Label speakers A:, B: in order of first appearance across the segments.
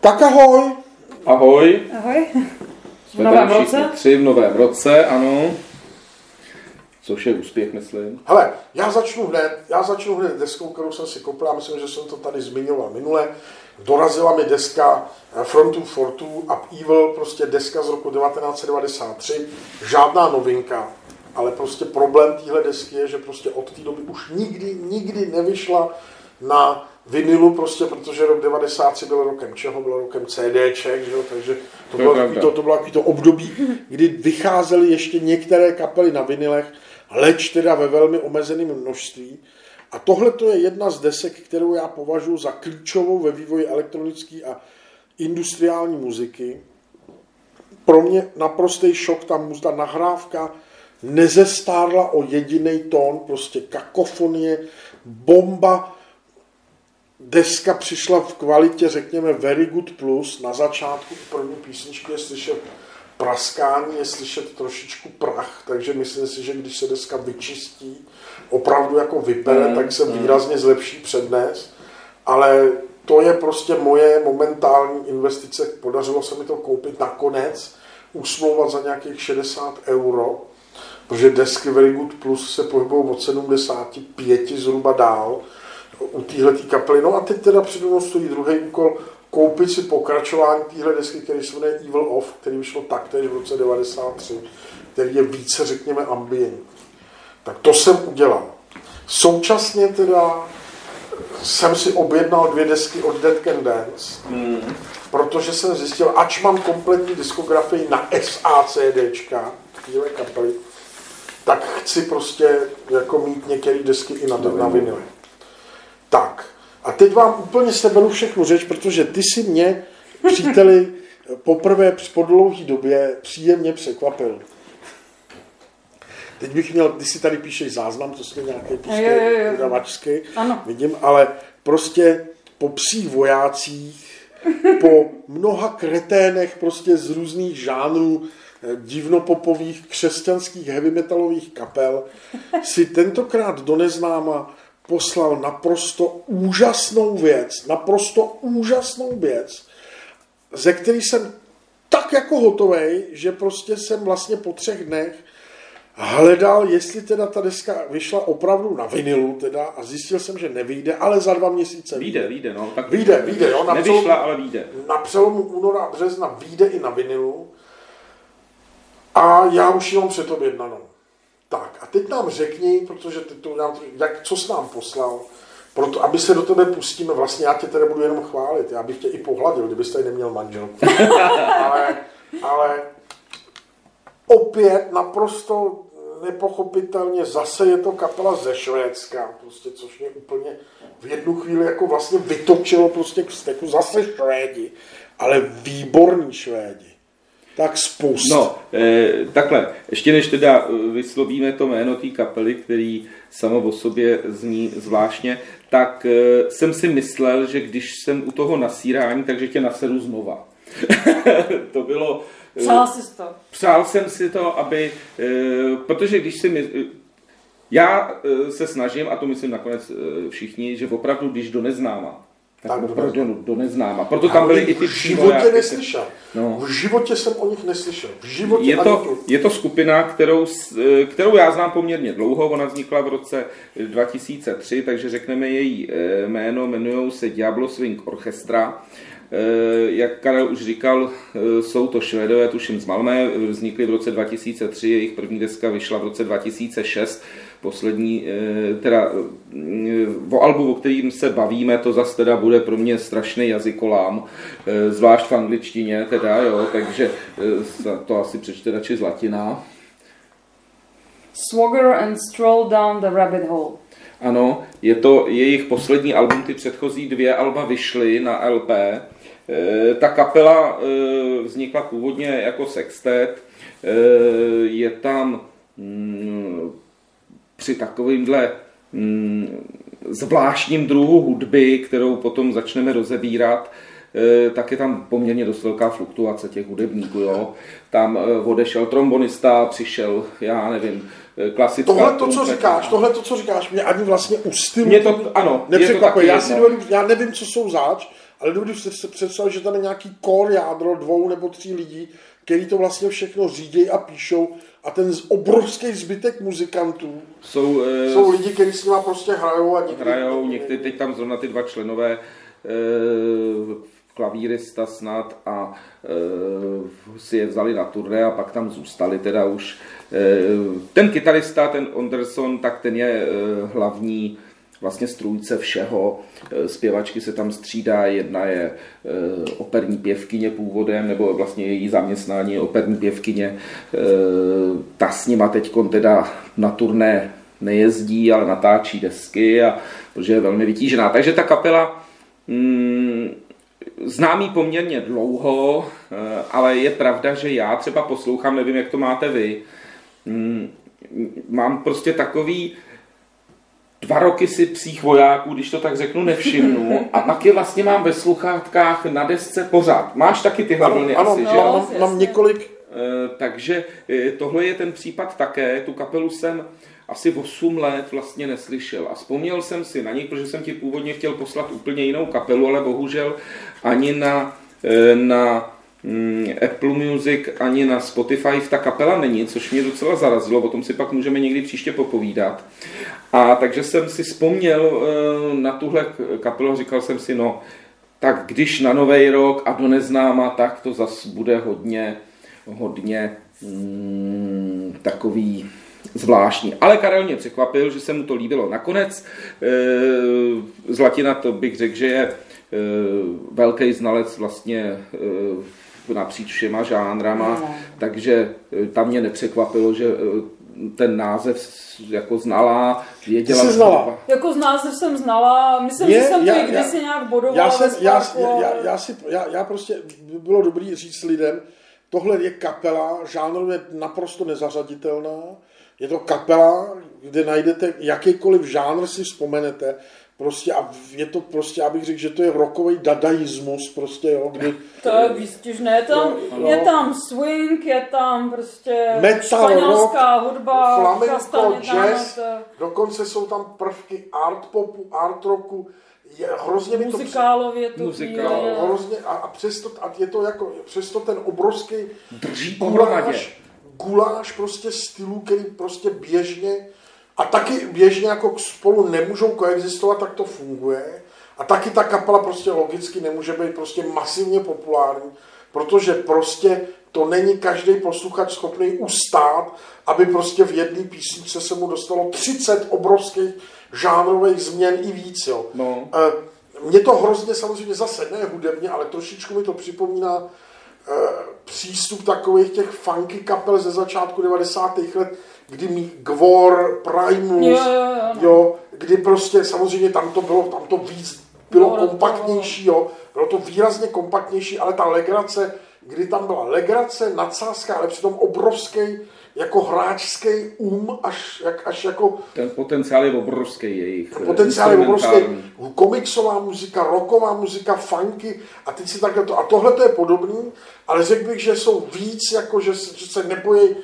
A: Tak ahoj.
B: Ahoj.
C: Ahoj.
B: Jsme
C: v novém roce?
B: Tři v novém roce, ano. Což je úspěch, myslím.
A: Hele, já začnu hned, já začnu hned deskou, kterou jsem si koupil, já myslím, že jsem to tady zmiňoval minule. Dorazila mi deska eh, From to For to Up Evil, prostě deska z roku 1993, žádná novinka, ale prostě problém téhle desky je, že prostě od té doby už nikdy, nikdy nevyšla na vinilu, prostě protože rok 93 byl rokem čeho? Byl rokem CDček, že jo? takže to,
B: To
A: bylo, takový to, to bylo takový to období, kdy vycházely ještě některé kapely na vinilech, leč teda ve velmi omezeném množství. A tohle to je jedna z desek, kterou já považuji za klíčovou ve vývoji elektronické a industriální muziky. Pro mě naprostý šok, ta, ta nahrávka nezestárla o jediný tón, prostě kakofonie, bomba, deska přišla v kvalitě, řekněme, very good plus. Na začátku první písničky je slyšet praskání, je slyšet trošičku prach, takže myslím si, že když se deska vyčistí, opravdu jako vypere,
B: Mm,
A: tak se
B: mm.
A: výrazně zlepší přednes. Ale to je prostě moje momentální investice. Podařilo se mi to koupit nakonec, usmlouvat za nějakých 60 euro, protože desky Very Good Plus se pohybují od 75 zhruba dál u téhle kapely. No a teď teda přede mnou stojí druhý úkol, koupit si pokračování téhle desky, který se jmenuje Evil Off, který vyšlo taktéž v roce 93, který je více, řekněme, ambient. Tak to jsem udělal. Současně teda jsem si objednal dvě desky od Dead Can Dance, protože jsem zjistil, ač mám kompletní diskografii na SACDčka, téhle kapely, tak chci prostě jako mít některé desky i na, na vinile. Tak, a teď vám úplně seberu všechnu řeč, protože ty si mě, příteli, poprvé po dlouhé době příjemně překvapil. Teď bych měl, ty si tady píšeš záznam, to
C: jo, jo.
A: udavačský,
C: Ano.
A: vidím, ale prostě po psích vojácích, po mnoha kreténech prostě z různých žánrů eh, divnopopových křesťanských heavy metalových kapel si tentokrát do neznáma poslal naprosto úžasnou věc, naprosto úžasnou věc, ze který jsem tak jako hotovej, že prostě jsem vlastně po třech dnech hledal, jestli teda ta deska vyšla opravdu na vinilu teda a zjistil jsem, že nevyjde, ale za dva měsíce
B: Vyjde, vyjde, no. Tak
A: Vyjde, vyjde, jo, na
B: Nevyšla,
A: přelomu-
B: ale vyjde.
A: Na přelomu února a března vyjde i na vinilu a já už ji mám předobjednanou. Tak a teď nám řekni, protože ty to nám, jak, co jsi nám poslal, proto, aby se do tebe pustíme, vlastně já tě teda budu jenom chválit, já bych tě i pohladil, kdybyste tady neměl manželku. ale, ale opět naprosto nepochopitelně zase je to kapela ze Švédska, prostě, což mě úplně v jednu chvíli jako vlastně vytočilo prostě k steku zase Švédi, ale výborní Švédi. Tak spousta.
B: No, eh, takhle, ještě než teda eh, vyslovíme to jméno té kapely, který samo o sobě zní zvláštně, tak eh, jsem si myslel, že když jsem u toho nasírání, takže tě naseru znova. to bylo...
C: Přál jsi to.
B: Přál jsem si to, aby, eh, protože když si my, já se snažím, a to myslím nakonec všichni, že opravdu, když do neznáma, tak,
A: do
B: opravdu do neznáma. Proto tam byly i ty
A: v životě
B: přívojáky.
A: neslyšel.
B: No.
A: V životě jsem o nich neslyšel. V životě
B: Je to,
A: tu.
B: je to skupina, kterou, eh, kterou já znám poměrně dlouho, ona vznikla v roce 2003, takže řekneme její eh, jméno, jmenují se Diablo Swing Orchestra. Eh, Jak Karel už říkal, eh, jsou to Švédové, tuším z Malmé, vznikly v roce 2003, jejich první deska vyšla v roce 2006, poslední, eh, teda eh, o albu, o kterým se bavíme, to zase teda bude pro mě strašný jazykolám, eh, zvlášť v angličtině teda, jo, takže to asi přečte radši z latina.
C: Swagger and stroll down the rabbit hole.
B: Ano, je to jejich poslední album, ty předchozí dvě alba vyšly na LP. Ta kapela vznikla původně jako sextet. Je tam mm, při takovýmhle mm, zvláštním druhu hudby, kterou potom začneme rozebírat, e, tak je tam poměrně dost velká fluktuace těch hudebníků. Jo. Tam e, odešel trombonista, přišel, já nevím, e, klasická
A: Tohle to, co říkáš, tohle to, co říkáš, mě ani vlastně u stylu
B: Mě to, ano, je to
A: nepřekvapuje.
B: taky
A: Já si dovedu, já nevím, co jsou zač, ale když si představit, že tam je nějaký core jádro dvou nebo tří lidí, který to vlastně všechno řídí a píšou a ten obrovský zbytek muzikantů
B: Jsou, eh,
A: jsou lidi, kteří s nima prostě hrajou a někdy...
B: hrajou, někdy teď tam zrovna ty dva členové eh, klavírista snad a e, si je vzali na turné a pak tam zůstali teda už. E, ten kytarista, ten Anderson, tak ten je e, hlavní vlastně strůjce všeho. E, Zpěvačky se tam střídá, jedna je e, operní pěvkyně původem, nebo vlastně její zaměstnání je operní pěvkyně. E, Ta s nima teď teda na turné nejezdí, ale natáčí desky, a, protože je velmi vytížená. Takže ta kapela mm, známý poměrně dlouho, ale je pravda, že já třeba poslouchám, nevím, jak to máte vy, mm, mám prostě takový dva roky si psích vojáků, když to tak řeknu, nevšimnu a pak je vlastně mám ve sluchátkách na desce pořád. Máš taky tyhle
A: Ano,
B: vlny
A: ano,
B: asi,
A: já
B: že?
A: mám,
C: Jasně.
A: mám několik
B: Eh, Takže eh, tohle je ten případ také. Tu kapelu jsem asi 8 let vlastně neslyšel a vzpomněl jsem si na ní, protože jsem ti původně chtěl poslat úplně jinou kapelu, ale bohužel ani na, eh, na Apple Music ani na Spotify ta kapela není, což mě docela zarazilo, o tom si pak můžeme někdy příště popovídat. A takže jsem si vzpomněl eh, na tuhle kapelu říkal jsem si, no, tak když na Nový rok a do neznáma, tak to zas bude hodně, hodně mm, takový zvláštní. Ale Karel mě překvapil, že se mu to líbilo. Nakonec e, Zlatina to bych řekl, že je e, velký znalec vlastně napříč všema žánrama,
C: No.
B: takže e, tam mě nepřekvapilo, že e, ten název jako znala, věděla.
A: Jsi znala?
C: Jako z název jsem znala, myslím,
A: Je,
C: že jsem to
A: já-
C: i kdysi
A: já-
C: nějak bodovala
A: já, jsem, já, já, já, si, já, já prostě, by bylo dobrý říct lidem, tohle je kapela, žánrově naprosto nezařaditelná, je to kapela, kde najdete jakýkoliv žánr si vzpomenete, prostě a je to prostě, abych řekl, že to je rokový dadaismus, prostě jo, kdy
C: To je výstižné, je tam,
A: Jo,
C: je tam swing, je tam prostě
A: Metal,
C: španělská hudba,
A: flamenco, jazz,
C: to-
A: dokonce jsou tam prvky art popu, art rocku, je, hrozně mi to
C: muzikálově to
B: Muzikál,
C: je.
A: hrozně, a, a přesto, a je to jako, přesto ten obrovský
B: Drží pohromadě.
A: guláš, guláš prostě stylů, který prostě běžně a taky běžně jako spolu nemůžou koexistovat, tak to funguje. A taky ta kapela prostě logicky nemůže být prostě masivně populární, protože prostě to není každý posluchač schopný ustát, aby prostě v jedné písničce se mu dostalo 30 obrovských žánrových změn i víc. Jo.
B: No.
A: Eh, Mě to hrozně samozřejmě zase ne hudebně, ale trošičku mi to připomíná eh, přístup takových těch funky kapel ze začátku 90. let, kdy mi Gvor, Primus,
C: Jo, jo, jo, no.
A: jo, kdy prostě samozřejmě tam to bylo, tam to víc bylo
C: Bylo to-
A: kompaktnější, jo, bylo to výrazně kompaktnější, ale ta legrace, kdy tam byla legrace, nadsázka, ale přitom obrovský jako hráčský um, až, jak, až jako
B: Ten potenciál je obrovský jejich. eh,
A: potenciál je obrovský. Komiksová muzika, rocková muzika, funky a teď si takhle to. A tohle to je podobný, ale řekl bych, že jsou víc, jako že, se- že se nebojí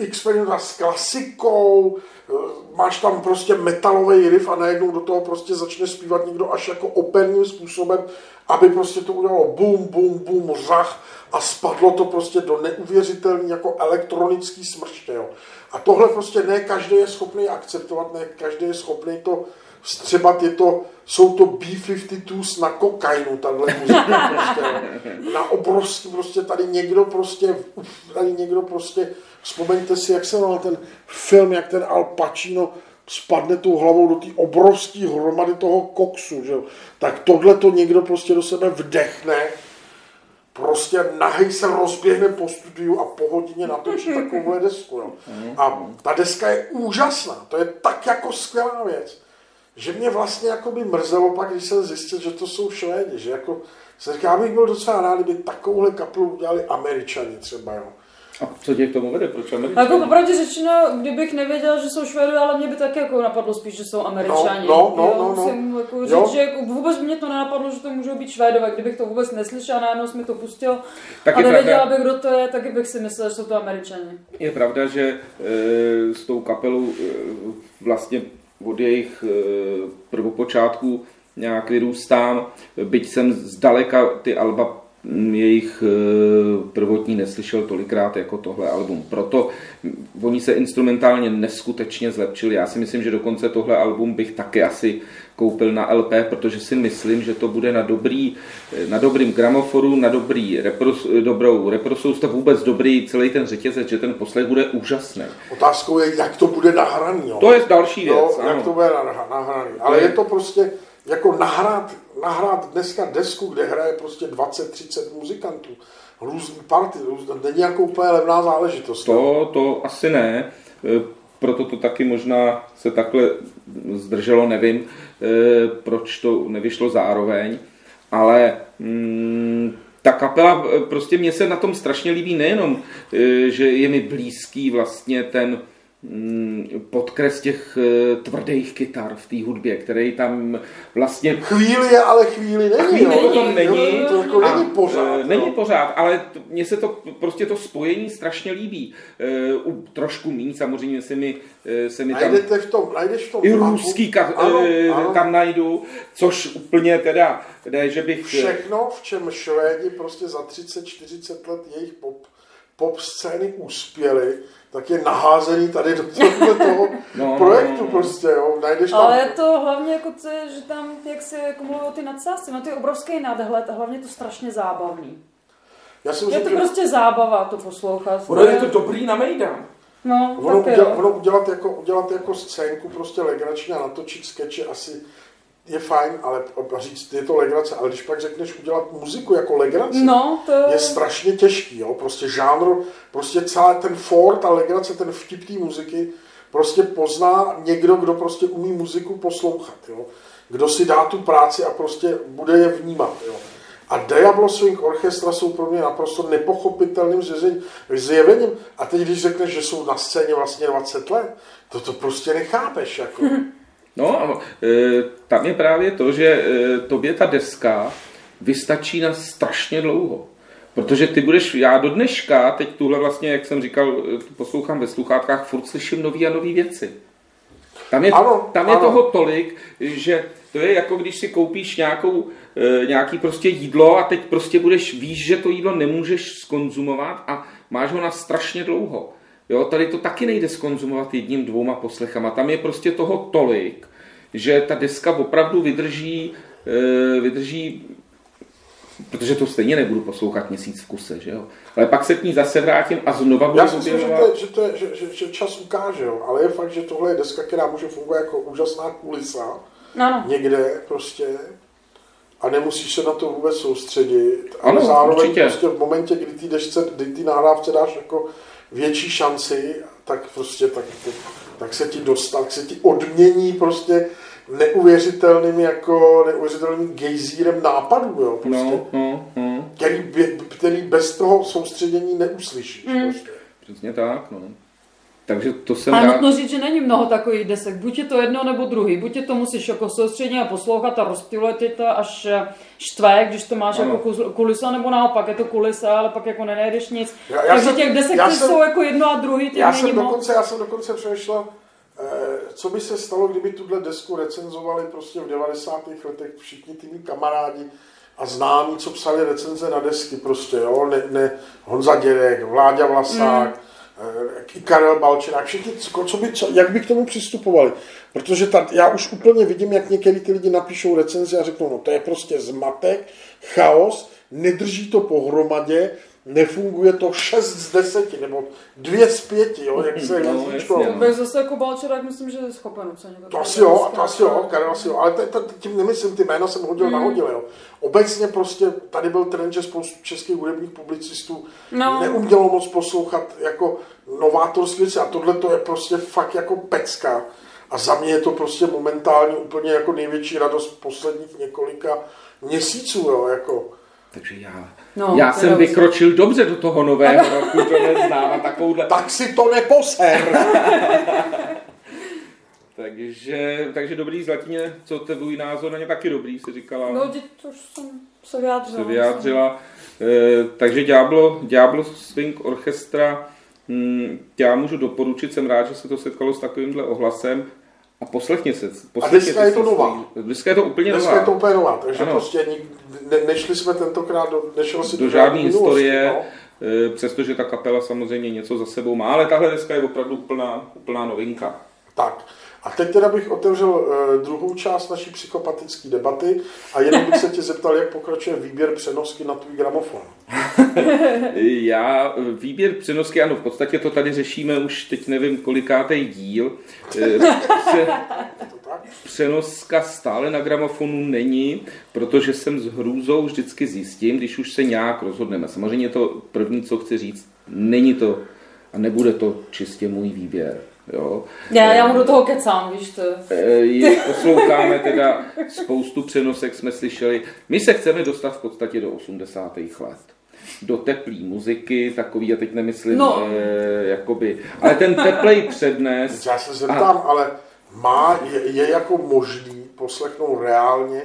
A: experimentovat s klasikou, eh, máš tam prostě metalový riff a najednou do toho prostě začne zpívat někdo až jako operním způsobem, aby prostě to udělalo bum, bum, bum, řach a spadlo to prostě do neuvěřitelný jako elektronický smrště. Jo. A tohle prostě ne každý je schopný akceptovat, ne každý je schopný to vstřebat, je to, jsou to B-52s na kokainu, tahle muzika prostě, na obrovský, prostě tady někdo prostě, tady někdo prostě, vzpomeňte si, jak se jmenoval ten film, jak ten Al Pacino spadne tou hlavou do té obrovské hromady toho koksu, že. Tak tohle to někdo prostě do sebe vdechne, prostě nahej se rozběhne po studiu a po hodině natočí takovouhle desku. Jo. A ta deska je úžasná, to je tak jako skvělá věc, že mě vlastně jako by mrzelo pak, když jsem zjistil, že to jsou Švédi, že jako se říká, já bych byl docela rád, kdyby takovouhle kapelu udělali Američani třeba, jo.
B: A co tě k tomu vede? Proč Američané?
C: jako popravdě řečeno, kdybych nevěděl, že jsou Švédové, ale mě by taky jako napadlo spíš, že jsou Američani.
A: No, no,
C: jo,
A: no, no.
C: Musím jako říct,
A: Jo.
C: že jako vůbec mě to nenapadlo, že to můžou být Švédové. Kdybych to vůbec neslyšel, najednou jsi mi to pustil
B: Tak
C: a
B: je
C: nevěděla
B: pravda-
C: bych, kdo to je, taky bych si myslel, že jsou to Američani.
B: Je pravda, že e, s tou kapelou e, vlastně od jejich e, prvopočátku nějak vyrůstám, byť jsem zdaleka ty alba jejich eh, prvotní neslyšel tolikrát jako tohle album. Proto oni se instrumentálně neskutečně zlepšili. Já si myslím, že dokonce tohle album bych taky asi koupil na LP, protože si myslím, že to bude na, dobrý, na dobrým gramoforu, na dobrý repros, dobrou reprosoustav, vůbec dobrý celý ten řetězec, že ten poslech bude úžasný.
A: Otázkou je, jak to bude nahraný. Jo?
B: To je další věc.
A: No, jak to bude nahraný. Ale je to prostě jako nahrát, nahrát dneska desku, kde hraje prostě 20-30 muzikantů, různý party, různý, není jako úplně levná záležitost.
B: To, to asi ne, e, proto to taky možná se takhle zdrželo, nevím, e, proč to nevyšlo zároveň, ale mm, ta kapela, e, prostě mě se na tom strašně líbí nejenom, že je mi blízký vlastně ten podkres těch eh, tvrdých kytar v té hudbě, který tam vlastně...
A: Chvíli je, ale chvíli není.
B: Chvíli jo, to není.
A: To jako není pořád.
B: Eh, není pořád, ale mně se to prostě to spojení strašně líbí. Eh, u trošku méně samozřejmě se mi, se mi
A: tam... v tom, najdeš v tom
B: I ruský ka, ano, ano. tam najdu, což úplně teda, ne, že bych...
A: Všechno, v čem Švédi prostě za 30-40 let jejich pop, pop scény uspěli, tak je naházený tady do toho no, projektu no, no. prostě, jo. Najdeš
C: tam... Ale je to hlavně jako, to, že tam, jak se jako mluví o ty nadsázky, no to je obrovský nadhled a hlavně to strašně zábavný. Já si myslím, je to že... prostě zábava to poslouchat.
B: Ono je to dobrý na Mejdan.
C: No,
A: ono, udělat, ono udělat, jako, udělat jako scénku prostě legrační a natočit skeče asi je fajn, ale říct, je to legrace, ale když pak řekneš udělat muziku jako legraci,
C: no, to...
A: je strašně těžký, jo, prostě žánr, prostě celý ten for, ta legrace, ten vtip té muziky, prostě pozná někdo, kdo prostě umí muziku poslouchat, jo, kdo si dá tu práci a prostě bude je vnímat, jo. A Diablo Swing Orchestra jsou pro mě naprosto nepochopitelným zjevením. A teď, když řekneš, že jsou na scéně vlastně 20 let, to to prostě nechápeš. Jako.
B: No a e, tam je právě to, že e, tobě ta deska vystačí na strašně dlouho. Protože ty budeš, já do dneška, teď tuhle vlastně, jak jsem říkal, e, poslouchám ve sluchátkách, furt slyším nový a nový věci. Tam je, ano, tam je ano. toho tolik, že to je jako když si koupíš nějakou, e, nějaký prostě jídlo a teď prostě budeš, víš, že to jídlo nemůžeš skonzumovat a máš ho na strašně dlouho. Jo, tady to taky nejde skonzumovat jedním, dvouma poslechama. Tam je prostě toho tolik, že ta deska opravdu vydrží, eh, vydrží protože to stejně nebudu poslouchat měsíc v kuse, že jo. Ale pak se k ní zase vrátím a znova budu
A: Já si myslím, že, to je, že, to je, že, že, že, čas ukáže, jo. ale je fakt, že tohle je deska, která může fungovat jako úžasná kulisa.
C: No, no.
A: Někde prostě a nemusíš se na to vůbec soustředit. Ale ano, zároveň určitě. prostě v momentě, kdy ty, desce, kdy ty nahrávce dáš jako větší šanci, tak prostě tak, tak se ti dostal, tak se ti odmění prostě neuvěřitelným jako neuvěřitelným gejzírem nápadů, jo, prostě, no, no, no. Který, který bez toho soustředění neuslyšíš. Mm. Prostě.
B: Přesně tak, no. Takže to jsem
C: Ale nutno říct, že není mnoho takových desek. Buď je to jedno nebo druhý. Buď je to musíš jako soustředně poslouchat a rozptiluje to až eh, štve, když to máš ano. jako kulisa, nebo naopak je to kulisa, ale pak jako nenajdeš nic. Já, já Takže jsem, těch desek já jsem, jsou jako jedno a druhý.
A: Já jsem, dokonce, já jsem dokonce přemýšlel, eh, co by se stalo, kdyby tuhle desku recenzovali prostě v 90. letech všichni ty kamarádi a známí, co psali recenze na desky prostě, jo, ne, ne Honza Děrek, Vláďa Vlasák, mm Karel Balčerák, všichni, co by, co, jak by k tomu přistupovali. Protože ta, já už úplně vidím, jak některý ty lidi napíšou recenzi a řeknou, no to je prostě zmatek, chaos, nedrží to pohromadě, nefunguje to 6 z 10 nebo 2 z 5, jo, jak se no,
C: jazyčko. No. Bez zase jako Balčerák myslím, že je schopen ocenit.
A: To asi jo, to asi jo, Karel asi jo, ale tím nemyslím, ty jména jsem hodil mm. nahodil, jo. Obecně prostě tady byl trend, že spoustu českých hudebních publicistů no. neumělo moc poslouchat jako novátorské věci a tohle to je prostě fakt jako pecka. A za mě je to prostě momentálně úplně jako největší radost posledních několika měsíců, jo, jako.
B: Takže já, no, já jsem vykročil dobře do toho nového roku, to neznám a takovouhle...
A: Tak si to neposer!
B: takže, takže dobrý Zlatině, co tvůj názor na ně taky dobrý, si říkala.
C: No, to už jsem se vyjádřila.
B: Se vyjádřila. E, takže Diablo, Diablo Swing Orchestra, hm, já můžu doporučit, jsem rád, že se to setkalo s takovýmhle ohlasem A poslechně se.
A: Poslechně a dneska je to nová.
B: Dneska je to úplně
A: dneska
B: nová.
A: je to úplně nová, takže ano. prostě ne, nešli jsme tentokrát do, nešlo si
B: do, do žádné historie, no? Eh, přestože ta kapela samozřejmě něco za sebou má, ale tahle deska je opravdu úplná, úplná novinka.
A: Tak. A teď teda bych otevřel uh, druhou část naší psychopatické debaty a jenom bych se tě zeptal, jak pokračuje výběr přenosky na tvůj gramofon.
B: Já, výběr přenosky, ano, v podstatě to tady řešíme už teď nevím kolikátej díl. Eh, pře, přenoska stále na gramofonu není, protože jsem s hrůzou vždycky zjistím, když už se nějak rozhodneme. Samozřejmě to první, co chci říct, není to a nebude to čistě můj výběr. Jo.
C: Já, já mu do toho kecám, víš to.
B: Je, posloucháme teda spoustu přenosek, jsme slyšeli. My se chceme dostat v podstatě do 80. let do teplý muziky, takový, a teď nemyslím, no. eh, jakoby, ale ten teplej přednes.
A: Já se zeptám, a... ale má, je, je jako možný poslechnout reálně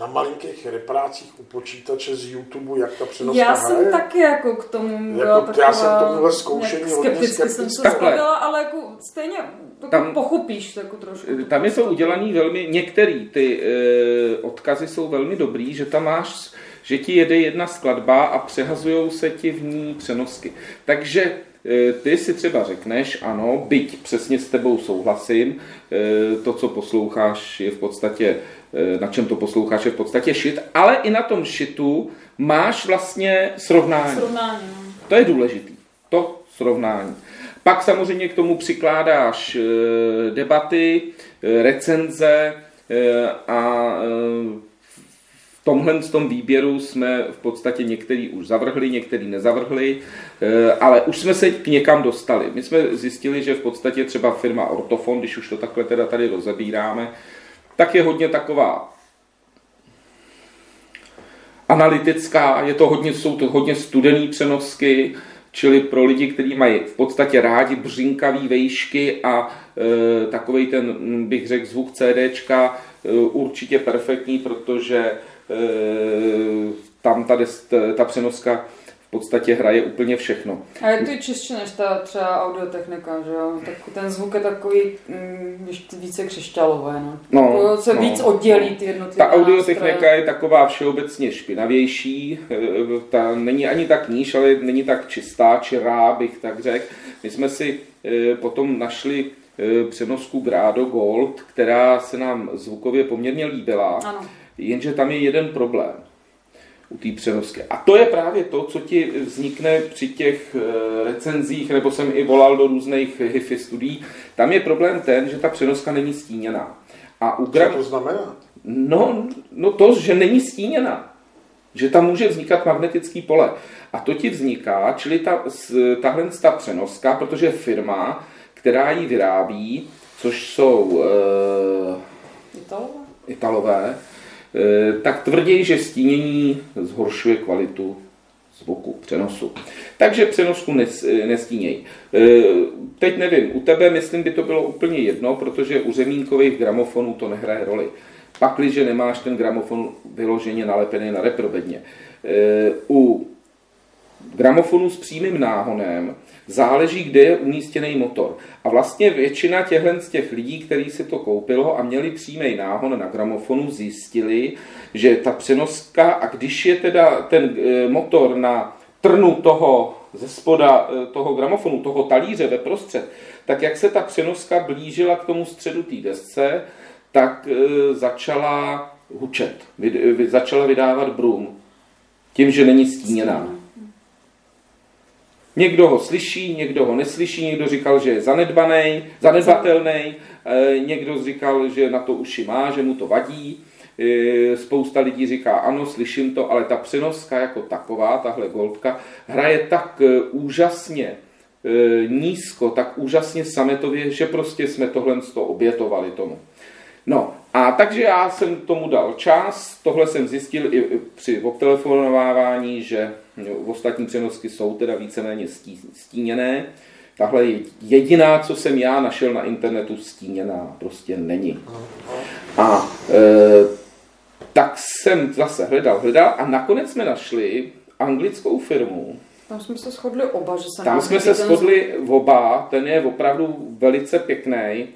A: na malinkých reprácích u počítače z YouTube, jak ta přenoska
C: Já jsem hraje. taky jako k tomu
A: jako, taková, Já jsem tomuhle zkoušení
C: hodně skepticky. jsem se stavila, ale jako stejně jako tam, pochopíš jako trošku.
B: Tam je to udělané velmi, některý ty e, odkazy jsou velmi dobrý, že tam máš, že ti jede jedna skladba a přehazují se ti v ní přenosky. Takže ty si třeba řekneš, ano, byť přesně s tebou souhlasím, e, to, co posloucháš, je v podstatě Eh, na čem to posloucháš, je v podstatě šit, ale i na tom šitu máš vlastně srovnání.
C: Srovnání. No.
B: To je důležitý. To srovnání. Pak samozřejmě k tomu přikládáš eh, debaty, eh, recenze a tomhle z tom výběru jsme v podstatě některý už zavrhli, některý nezavrhli, ale už jsme se k někam dostali. My jsme zjistili, že v podstatě třeba firma Ortofon, když už to takhle teda tady rozebíráme, tak je hodně taková analytická, je to hodně, jsou to hodně studený přenosky, čili pro lidi, kteří mají v podstatě rádi břinkavý vejšky a e, takový ten, bych řekl, zvuk CDčka e, určitě perfektní, protože tam ta, ta přenoska v podstatě hraje úplně všechno.
C: A je to i čistší než ta třeba audiotechnika, že jo? Tak ten zvuk je takový mm, více křišťálové, no. no jako se no, víc oddělí ty jednotlivé
B: Ta audiotechnika nástroje. je taková všeobecně špinavější, eh, ta není ani tak níž, ale není tak čistá, čirá, bych tak řekl. My jsme si eh, potom našli eh, přenosku Grado Gold, která se nám zvukově poměrně líbila, ano. Jenže tam je jeden problém u té přenosky. A to je právě to, co ti vznikne při těch eh, recenzích, nebo jsem i volal do různých HIFI studií. Tam je problém ten, že ta přenoska není stíněná.
A: A u gra... Co to znamená?
B: No, no to, že není stíněná. Že tam může vznikat magnetický pole. A to ti vzniká, čili ta, tahle ta přenoska, protože firma, která ji vyrábí, což jsou
C: e, Italové,
B: Italové tak tvrdí, že stínění zhoršuje kvalitu zvuku, přenosu. Takže přenosku eh, nestíněj. Eh, teď nevím, u tebe myslím by to bylo úplně jedno, protože u zemínkových gramofonů to nehraje roli. Pakliže nemáš ten gramofon vyloženě nalepený na reprobedně. U gramofonu s přímým náhonem záleží, kde je umístěný motor. A vlastně většina těchto z těch lidí, kteří si to koupilo a měli přímý náhon na gramofonu, zjistili, že ta přenoska, a když je teda ten e, motor na trnu toho ze spoda e, toho gramofonu, toho talíře ve prostřed, tak jak se ta přenoska blížila k tomu středu té desce, tak e, začala hučet, začala vydávat brum, tím, že není stíněná. Někdo ho slyší, někdo ho neslyší, někdo říkal, že je zanedbaný, zanedbatelný, eh, někdo říkal, že na to uši má, že mu to vadí. Eh, spousta lidí říká, ano, slyším to, ale ta přenoska jako taková, tahle goldka, hraje tak eh, úžasně nízko, tak úžasně sametově, že prostě jsme tohle z toho obětovali tomu. No a takže já jsem tomu dal čas, tohle jsem zjistil i při obtelefonovávání, že ostatní přenosky jsou teda víceméně stíněné. Tahle je jediná, co jsem já našel na internetu, stíněná prostě není. A e, tak jsem zase hledal, hledal a nakonec jsme našli anglickou firmu.
C: Tam jsme se shodli oba, že se
B: Tam jsme se shodli oba, ten je opravdu velice pěkný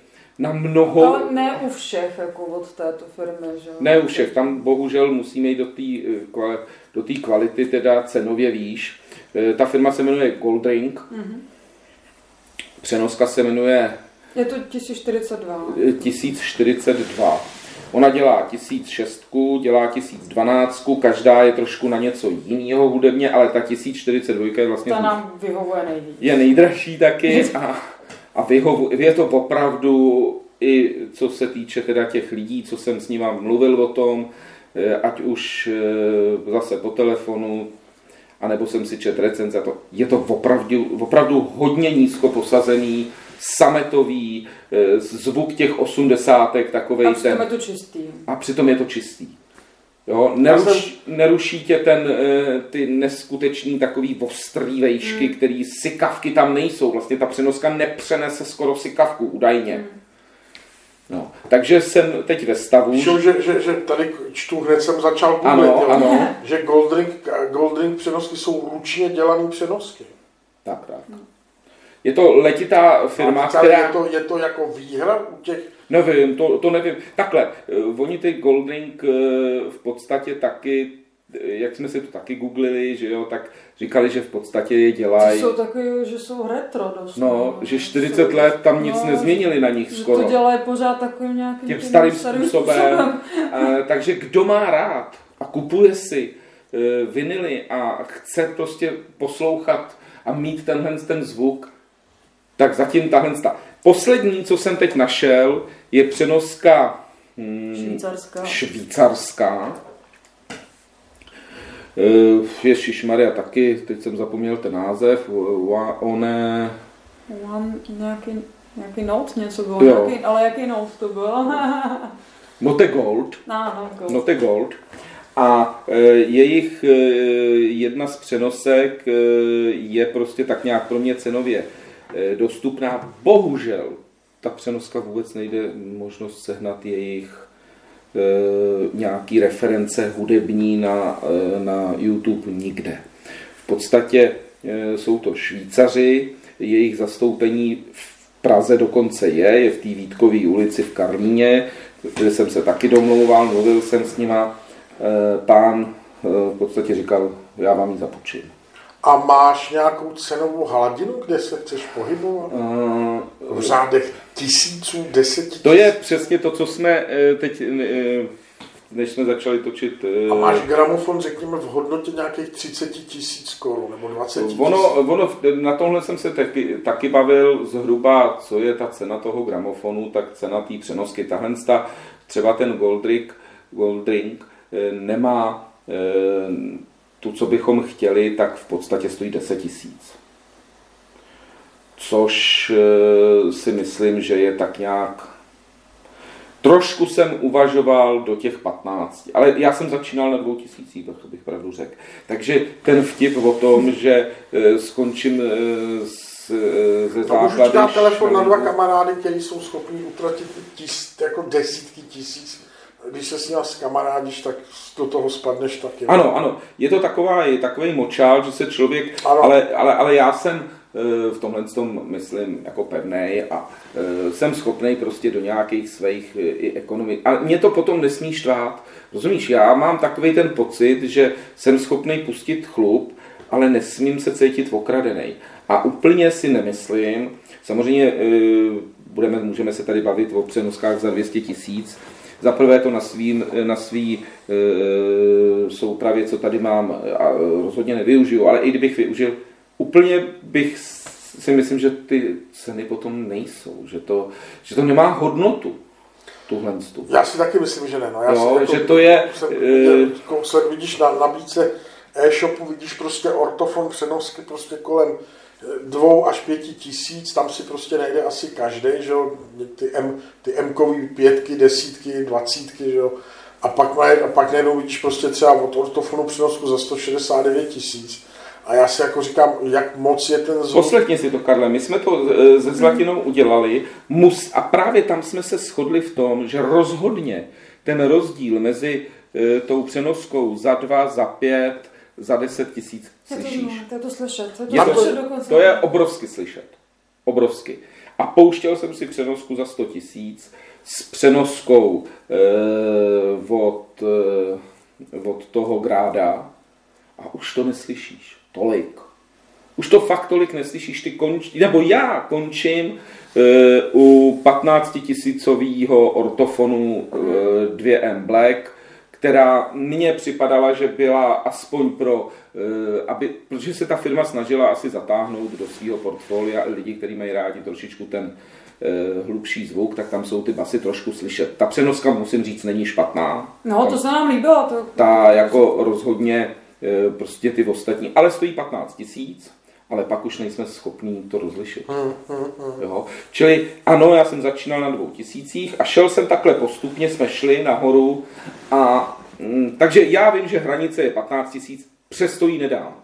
B: na mnoho...
C: Ale ne u všech, jako od této firmy, že?
B: Ne u všech, tam bohužel musíme jít do té eh, do kvality, teda cenově výš. Eh, ta firma se jmenuje Goldring, mm-hmm. přenoska se jmenuje...
C: Je to 1042.
B: 1042. Ona dělá 1006, dělá 1012, každá je trošku na něco jiného hudebně, ale ta 1042 je vlastně...
C: Ta nám vyhovuje nejvíc.
B: Je nejdražší taky a, a vyhovuje, je to opravdu i co se týče teda těch lidí, co jsem s ním mluvil o tom, eh, ať už eh, zase po telefonu, anebo jsem si čet recenze, to, je to opravdu, opravdu hodně nízko posazený, sametový, eh, zvuk těch osmdesátek, takovej
C: a přitom
B: ten...
C: je to čistý.
B: A přitom je to čistý. Jo, neruš, neruší tě ten, eh, ty neskutečný takový ostrý vejšky, hmm. který sykavky tam nejsou. Vlastně ta přenoska nepřenese skoro sykavku, údajně. Hmm. No, takže jsem teď ve stavu.
A: Víš, že, že, že tady čtu, hned jsem začal googlit,
B: ano, jo, ano.
A: že Goldring, Goldring přenosky jsou ručně dělané přenosky.
B: Tak, tak. Je to letitá firma, která...
A: Je to, je to jako výhra u těch...
B: Nevím, to, to nevím. Takhle, eh, oni ty Goldring eh, v podstatě taky eh, jak jsme si to taky googlili, že jo, tak říkali, že v podstatě je dělají.
C: jsou taky, že jsou retro dost.
B: No, no že 40 jsou, let tam nic no, nezměnili na nich
C: že
B: skoro.
C: to dělají pořád takovým nějakým
B: tím starým způsobem. způsobem. takže kdo má rád a kupuje si vinily a chce prostě poslouchat a mít tenhle ten zvuk, tak zatím tahle ta. Poslední, co jsem teď našel, je přenoska
C: hmm, švýcarská.
B: švýcarská. Uh, Ježíš Maria taky, teď jsem zapomněl ten název, one...
C: One, nějaký, nějaký note něco bylo, nějaký, ale jaký note to byl?
B: Note Gold.
C: No, no, gold.
B: Note Gold. A e, jejich e, jedna z přenosek e, je prostě tak nějak pro mě cenově Eh, dostupná. Bohužel ta přenoska vůbec nejde možnost sehnat jejich e, nějaký reference hudební na, e, na YouTube nikde. V podstatě jsou to Švýcaři, jejich zastoupení v Praze dokonce je, je v té Vítkové ulici v Karlíně, kde jsem se taky domlouval, mluvil jsem s nima. Pán v podstatě říkal, já vám ji započím.
A: A máš nějakou cenovou hladinu, kde se chceš pohybovat? Uh, v řádech tisíců, deseti
B: To je přesně to, co jsme eh, teď, eh, než jsme začali točit.
A: A máš gramofon, řekněme, v hodnotě nějakých 30 tisíc korun nebo 20 tisíc?
B: Ono, ono, na tomhle jsem se taky, taky bavil zhruba, co je ta cena toho gramofonu, tak cena té přenosky. Tahle třeba ten Goldring, Goldring nemá tu, co bychom chtěli, tak v podstatě stojí 10 tisíc. Což eh, si myslím, že je tak nějak... Trošku jsem uvažoval do těch 15, ale já jsem začínal na dvou tisících, to bych pravdu řekl. Takže ten vtip o tom, že eh, skončím eh, s, ze.
A: To telefon na dva kamarády, kteří jsou schopni utratit tis, jako desítky tisíc když se s ním kamarádíš, tak do toho spadneš taky.
B: Ano, ano. Je to taková, je takový močál, že se člověk, ale, ale, ale já jsem eh, v tomhle tom myslím jako pevný a eh, jsem schopný prostě do nějakých svých eh, i ekonomik. A mě to potom nesmí štvát. Rozumíš, já mám takový ten pocit, že jsem schopný pustit chlup, ale nesmím se cítit okradený. A úplně si nemyslím, samozřejmě budeme, můžeme se tady bavit o přenoskách za 200 tisíc, za prvé to na svý, na svý e, soupravě, co tady mám, a rozhodně nevyužiju, ale i kdybych využil, úplně bych si myslím, že ty ceny potom nejsou, že to, že to nemá hodnotu. Tuhle
A: Já si taky myslím, že ne. No, já
B: jo, jako, že to je...
A: E... vidíš na nabídce e-shopu, vidíš prostě ortofon přenosky prostě kolem dvou až pěti tisíc, tam si prostě nejde asi každý, že jo, ty, M, ty M-kový pětky, desítky, dvacítky, že jo, a pak, a pak najednou vidíš prostě třeba od ortofonu přenosku za 169 tisíc. A já si jako říkám, jak moc je ten zvuk.
B: Poslechni si to, Karle, my jsme to se Zlatinou udělali mus, a právě tam jsme se shodli v tom, že rozhodně ten rozdíl mezi e, tou přenoskou za dva, za pět, za 10 tisíc slyšíš.
C: To, je to slyšet. To je,
B: to, je to, to je obrovsky slyšet. Obrovsky. A pouštěl jsem si přenosku za 100 tisíc s přenoskou eh, od, eh, od toho gráda a už to neslyšíš tolik. Už to fakt tolik neslyšíš, ty konč, nebo já končím e, u 15 tisícového ortofonu e, 2M Black, která mně připadala, že byla aspoň pro, e, aby, protože se ta firma snažila asi zatáhnout do svého portfolia lidi, kteří mají rádi trošičku ten e, hlubší zvuk, tak tam jsou ty basy trošku slyšet. Ta přenoska, musím říct, není špatná.
C: No, to se nám líbilo. To...
B: Ta jako rozhodně e, prostě ty ostatní, ale stojí 15 tisíc ale pak už nejsme schopní to rozlišit. Hmm, hmm, hmm. Jo? Čili ano, já jsem začínal na dvou tisících a šel jsem takhle postupně, jsme šli nahoru a mm, takže já vím, že hranice je 15 tisíc, přesto ji nedám.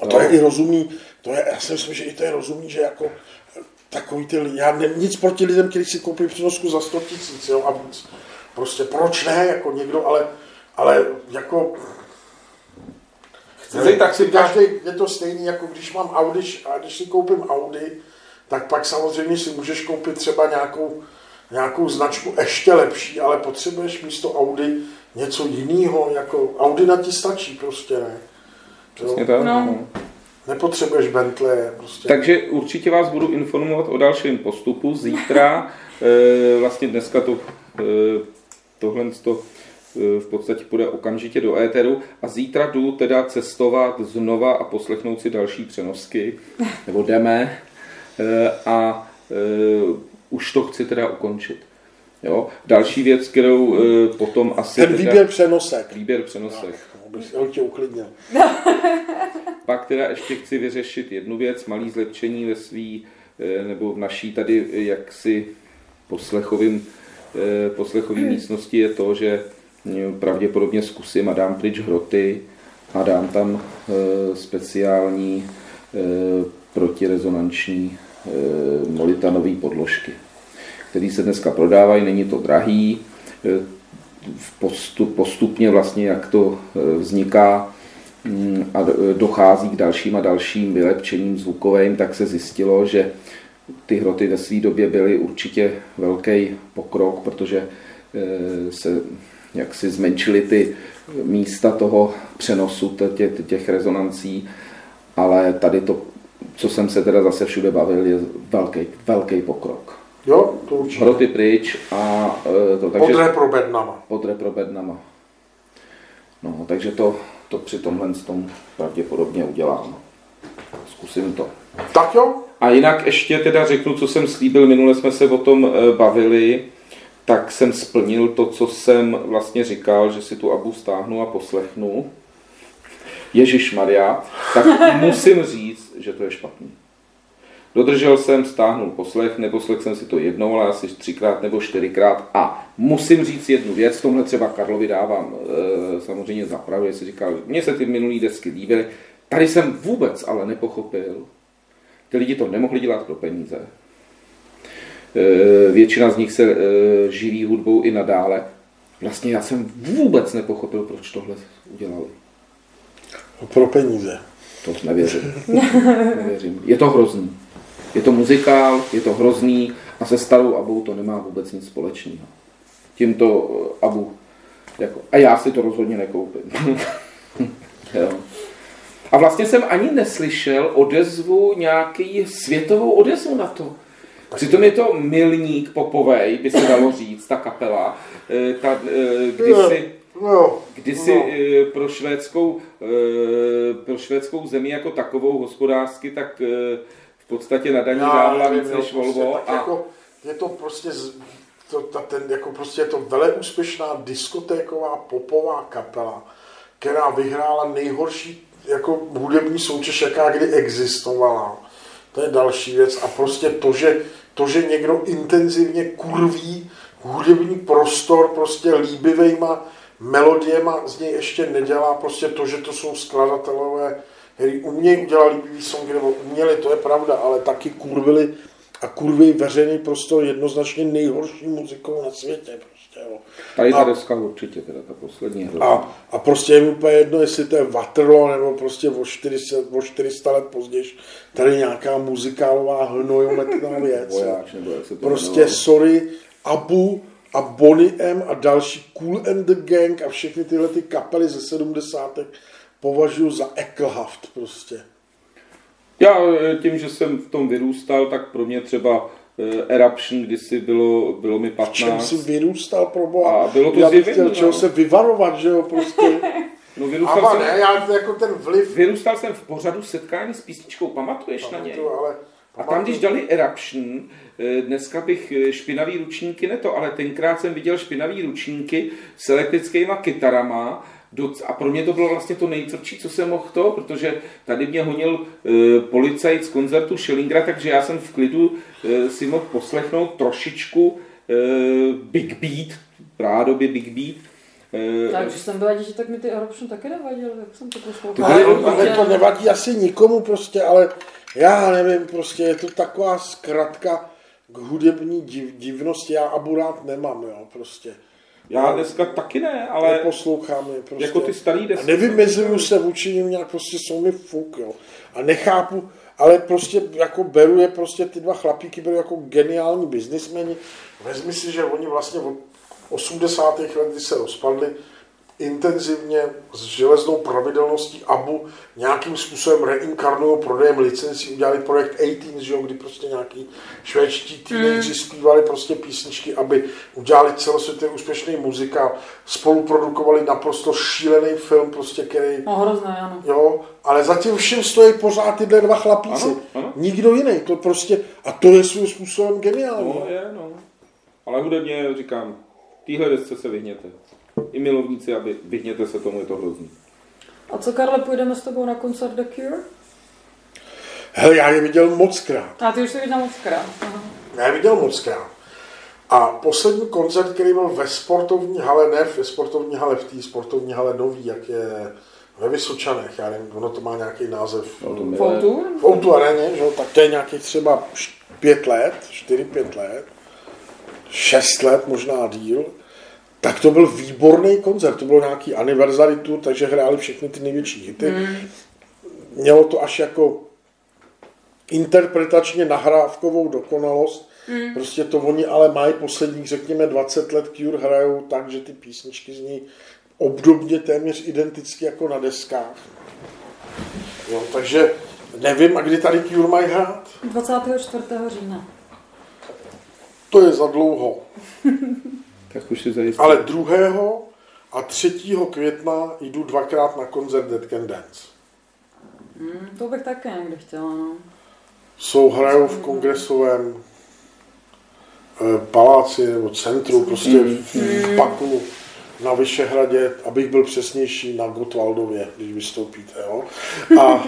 A: A to no. je i rozumný, to je, já si myslím, že i to je rozumný, že jako takový ty lidi, já ne, nic proti lidem, kteří si koupí přenosku za 100 tisíc, jo, a víc. Prostě proč ne, jako někdo, ale, ale jako Chcete, tak si každý, je to stejný, jako když mám Audi, a když si koupím Audi, tak pak samozřejmě si můžeš koupit třeba nějakou, nějakou značku ještě lepší, ale potřebuješ místo Audi něco jiného, jako Audi na ti stačí prostě, ne?
B: Přesně tak. No.
A: no. Nepotřebuješ Bentley. Prostě.
B: Takže určitě vás budu informovat o dalším postupu. Zítra, e, vlastně dneska to, e, tohle to v podstatě půjde okamžitě do éteru a zítra jdu teda cestovat znova a poslechnout si další přenosky, nebo jdeme eh, a eh, už to chci teda ukončit. Jo? Další věc, kterou potom asi...
A: Ten výběr teda, přenosek.
B: Výběr přenosek.
A: No, bych tě uklidnil.
B: Pak teda ještě chci vyřešit jednu věc, malý zlepšení ve svý, nebo v naší tady jaksi poslechovým, poslechový místnosti je to, že pravděpodobně zkusím a dám pryč hroty a dám tam e, speciální e, protirezonanční e, molitanové podložky, které se dneska prodávají, není to drahý, postup, postupně vlastně, jak to vzniká mm, a dochází k dalším a dalším vylepčením zvukovým, tak se zjistilo, že ty hroty ve své době byly určitě velký pokrok, protože se jak si zmenšili ty místa toho přenosu těch, těch rezonancí, ale tady to, co jsem se teda zase všude bavil, je velký, velký pokrok.
A: Jo, to určitě.
B: Hroty pryč a
A: e, to takže... Pod reprobednama.
B: Pod reprobednama. No, takže to, to při tomhle tom pravděpodobně udělám. Zkusím to.
A: Tak jo.
B: A jinak ještě teda řeknu, co jsem slíbil, minule jsme se o tom e, bavili, tak jsem splnil to, co jsem vlastně říkal, že si tu abu stáhnu a poslechnu. Ježíš Maria, tak musím říct, že to je špatný. Dodržel jsem, stáhnul poslech, neposlech jsem si to jednou, ale asi třikrát nebo čtyřikrát. A musím říct jednu věc, tomhle třeba Karlovi dávám e, samozřejmě zapravdu, jestli říkal, mně se ty minulý desky líbily. Tady jsem vůbec ale nepochopil, ty lidi to nemohli dělat pro peníze. Eh, většina z nich se eh, živí hudbou i nadále. Vlastně já jsem vůbec nepochopil, proč tohle udělali.
A: Pro peníze.
B: To nevěřím. nevěřím. Je to hrozný. Je to muzikál, je to hrozný a se starou Abou to nemá vůbec nic společného. Tímto eh, Abu. Jako, a já si to rozhodně nekoupím. jo. A vlastně jsem ani neslyšel odezvu, nějaký světovou odezvu na to. Přitom je to milník popovej, by se dalo říct, ta kapela. Eh, ta, eh, kdysi, no, kdysi no. Eh, pro, švédskou, pro švédskou zemi jako takovou hospodářsky, tak v podstatě na daní dávala víc než Volvo.
A: Prostě, a... jako, je to prostě to, ta, ten, jako prostě je to vele úspěšná diskotéková popová kapela, která vyhrála nejhorší jako hudební soutěž, jaká kdy existovala. To je další věc. A prostě to, že to, že někdo intenzivně kurví hudební prostor prostě líbivejma melodiema z něj ještě nedělá prostě to, že to jsou skladatelové, kteří umějí udělat líbivý songy, nebo uměli, to je pravda, ale taky kurvili a kurví veřejný prostor jednoznačně nejhorší muzikou na světě. Prostě. Jo.
B: Tady ta
A: A-
B: deska určitě, teda ta poslední hra.
A: A, a prostě je mi úplně jedno, jestli to je Waterloo, nebo prostě o 400, o 400 let později tady nějaká muzikálová hnojometná věc. jo.
B: Vojáč, nebo jak se to
A: Prostě
B: jmenovalo.
A: sorry, Abu a Bonnie M a další Cool and the Gang a všechny tyhle ty kapely ze 70. považuji za ekelhaft prostě.
B: Já eh, tím, že jsem v tom vyrůstal, tak pro mě třeba Eruption kdysi bylo, bylo mi
A: V čem
B: 15.
A: si vyrůstal pro boha?
B: A bylo to
A: Já bych
B: zjevení,
A: chtěl čeho
B: no.
A: se vyvarovat, že jo, prostě.
B: No, vyrůstal,
A: Ava
B: jsem,
A: ne, já jako ten vliv.
B: vyrůstal jsem v pořadu setkání s písničkou, pamatuješ na něj?
A: Pamatuju, ale
B: A tam, když dali Eruption, eh, dneska bych eh, špinavý ručníky ne to, ale tenkrát jsem viděl špinavý ručníky s elektrickýma kytarama doc- a pro mě to bylo vlastně to nejtvrdší, co jsem mohl to, protože tady mě honil eh, policajt z koncertu Schillingera, takže já jsem v klidu eh, si mohl poslechnout trošičku eh, Big Beat, rádoby Big Beat. Eh,
C: Tak, když jsem byla dítě, tak mi ty Eruption taky nevadily, tak jsem to
B: Ty
C: poslouchala.
A: Ale, ale to nevadí asi nikomu prostě, ale já nevím, prostě je to taková zkratka k hudební div, divnosti. Já Abu rád nemám, jo, prostě.
B: Já dneska taky ne, ale
A: Neposlouchám je prostě.
B: jako ty starý
A: A
B: desky.
A: nevymezuju se vůči nim nějak, prostě jsou mi fuk, jo. A nechápu, ale prostě jako beru je prostě ty dva chlapíky, beru jako geniální biznismeni. Vezmi si, že oni vlastně od 80. let, kdy se rozpadli, intenzivně s železnou pravidelností ABU nějakým způsobem reinkarnují prodejem licencí, udělali projekt 18, že jo, kdy prostě nějaký švédští teenageři zpívali prostě písničky, aby udělali celosvětově úspěšný muzikál, spoluprodukovali naprosto šílený film, prostě, který
C: No hrozné, ano.
A: Jo, ale zatím všem stojí pořád tyhle dva chlapíci.
B: Ano, ano.
A: Nikdo jiný, to prostě, a to je svým způsobem geniální.
B: No, je, no. Ale hudebně říkám, téhle desce se vyhněte. I milovníci, aby vyhněte se tomu, je to hrozný.
C: A co, Karle, půjdeme s tebou na koncert The Cure?
A: Hele, já je viděl moc krát.
C: A ty už jsi viděl moc krát. Aha.
A: Já je viděl moc krát. A poslední koncert, který byl ve sportovní hale, ne ve sportovní hale, v té sportovní hale nový, jak je ve Vysočanech, já nevím, ono to má nějaký název. V Outu areně, že jo, tak to je nějakých třeba pět let, čtyři, pět let, šest let, možná díl, tak to byl výborný koncert, to bylo nějaký anniversary tour, takže hráli všechny ty největší hity. Mělo to až jako interpretačně nahrávkovou dokonalost, prostě to oni ale mají posledních, řekněme, 20 let Cure hrajou tak, že ty písničky zní obdobně téměř identicky jako na deskách. Jo, takže nevím, a kdy tady Cure mají hrát?
C: 24. října.
A: To je za dlouho.
B: Tak už si zajistě.
A: Ale 2. a 3. května jdu dvakrát na koncert Dead Can Dance.
C: Hmm, to bych také někde chtěla, no.
A: Jsou, hrajou v kongresovém eh, paláci nebo centru, prostě v Paku na Vyšehradě, abych byl přesnější, na Gotwaldově, když vystoupíte. Jo? A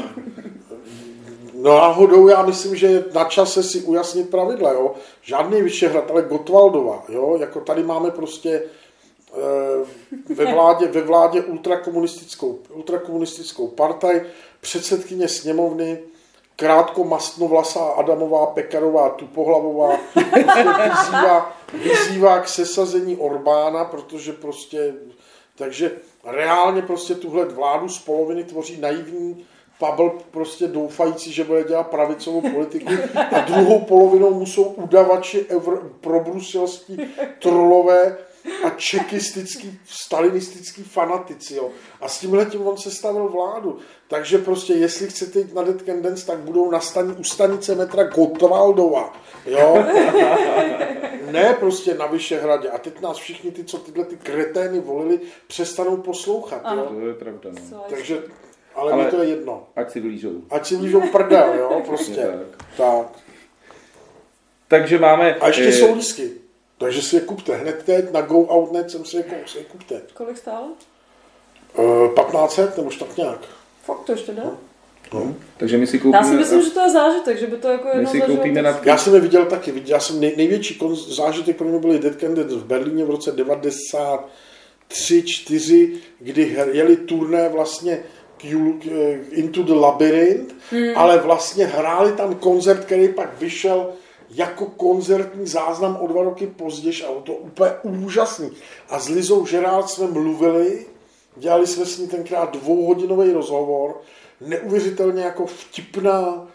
A: náhodou já myslím, že na čase si ujasnit pravidla. Jo? Žádný Vyšehrad, ale Gotwaldova. Jo? Jako tady máme prostě eh, ve vládě, ve vládě ultrakomunistickou, ultrakomunistickou partaj, předsedkyně sněmovny, krátko mastnovlasá Adamová, Pekarová, Tupohlavová prostě vyzývá, vyzývá k sesazení Orbána, protože prostě, takže reálně prostě tuhle vládu z poloviny tvoří naivní Pavel prostě doufající, že bude dělat pravicovou politiku a druhou polovinou mu jsou udavači evr, probruselský trolové a čekistický, stalinistický fanatici. Jo. A s tímhle tím on se stavil vládu. Takže prostě, jestli chcete jít na Dead Can Dance, tak budou na stani, u stanice metra Gotwaldova. Jo? ne prostě na Vyšehradě. A teď nás všichni ty, co tyhle ty kretény volili, přestanou poslouchat. Jo?
B: To je pravda, no.
A: Takže, ale,
B: Ale-
A: mi to je jedno.
B: Ať si vlížou.
A: Ať si lížou prdel, jo, prostě.
B: tak.
A: tak.
B: Takže máme...
A: A ještě
B: eh,
A: jsou lísky. Takže si je kupte. Hned teď na Go Outnet jsem si je koupil, si je kupte.
C: Kolik stálo?
A: Uh, 1500 nebo už tak nějak.
C: Fakt to ještě jde?
A: No.
B: Takže my si koupíme...
C: Já si myslím, že to je zážitek, že by to jako
B: my
C: jedno
B: si koupíme na...
A: Já jsem je viděl taky. Viděl- Já jsem nej, největší konz, zážitek pro mě byly Dead Can Dance v Berlíně v roce 93 4 kdy jeli turné vlastně eh, Into the Labyrinth, hmm. ale vlastně hráli tam koncert, který pak vyšel jako koncertní záznam o dva roky později a to úplně úžasný. A s Lizou Žerád jsme mluvili, dělali jsme s ní tenkrát dvouhodinový rozhovor, neuvěřitelně jako vtipná,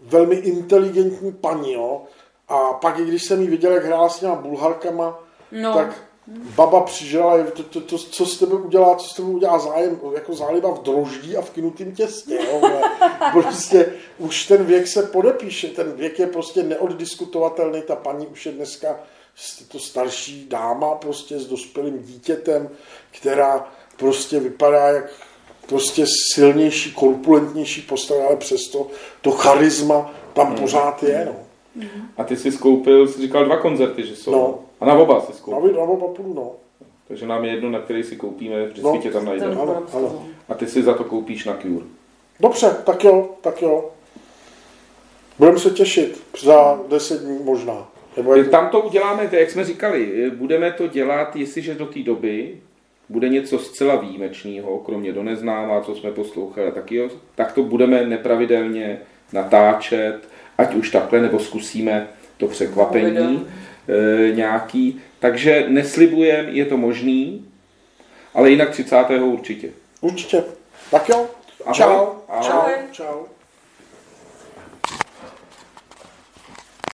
A: velmi inteligentní paní, jo. A pak, i když jsem ji viděl, jak hrála s těma bulharkama, no. tak baba přižrala, to, to, to, co s tebe udělá, co s tebe udělá zájem, jako záliba v droždí a v kynutým těstě. Jo, prostě už ten věk se podepíše, ten věk je prostě neoddiskutovatelný, ta paní už je dneska to starší dáma prostě s dospělým dítětem, která prostě vypadá jak prostě silnější, korpulentnější postava, ale přesto to charisma tam hmm. pořád je. No.
B: A ty jsi skoupil, jsi říkal dva koncerty, že jsou. No. A na oba jsi skoupil.
A: Na, na oba půl, no.
B: Takže nám je jedno, na který si koupíme, vždycky no, tě tam najdeme. Ano, ano. A ty si za to koupíš na Cure.
A: Dobře, tak jo, tak jo. Budeme se těšit za deset dní možná.
B: Nebo jak... Tam to uděláme, jak jsme říkali, budeme to dělat, jestliže do té doby bude něco zcela výjimečného, kromě do neznáma, co jsme poslouchali, tak, jo, tak to budeme nepravidelně natáčet, ať už takhle, nebo zkusíme to překvapení nějaký. Takže neslibujem, je to možný, ale jinak 30. určitě.
A: Určitě. Tak jo. Ahoj. Čau. Ahoj. Čau. Čau.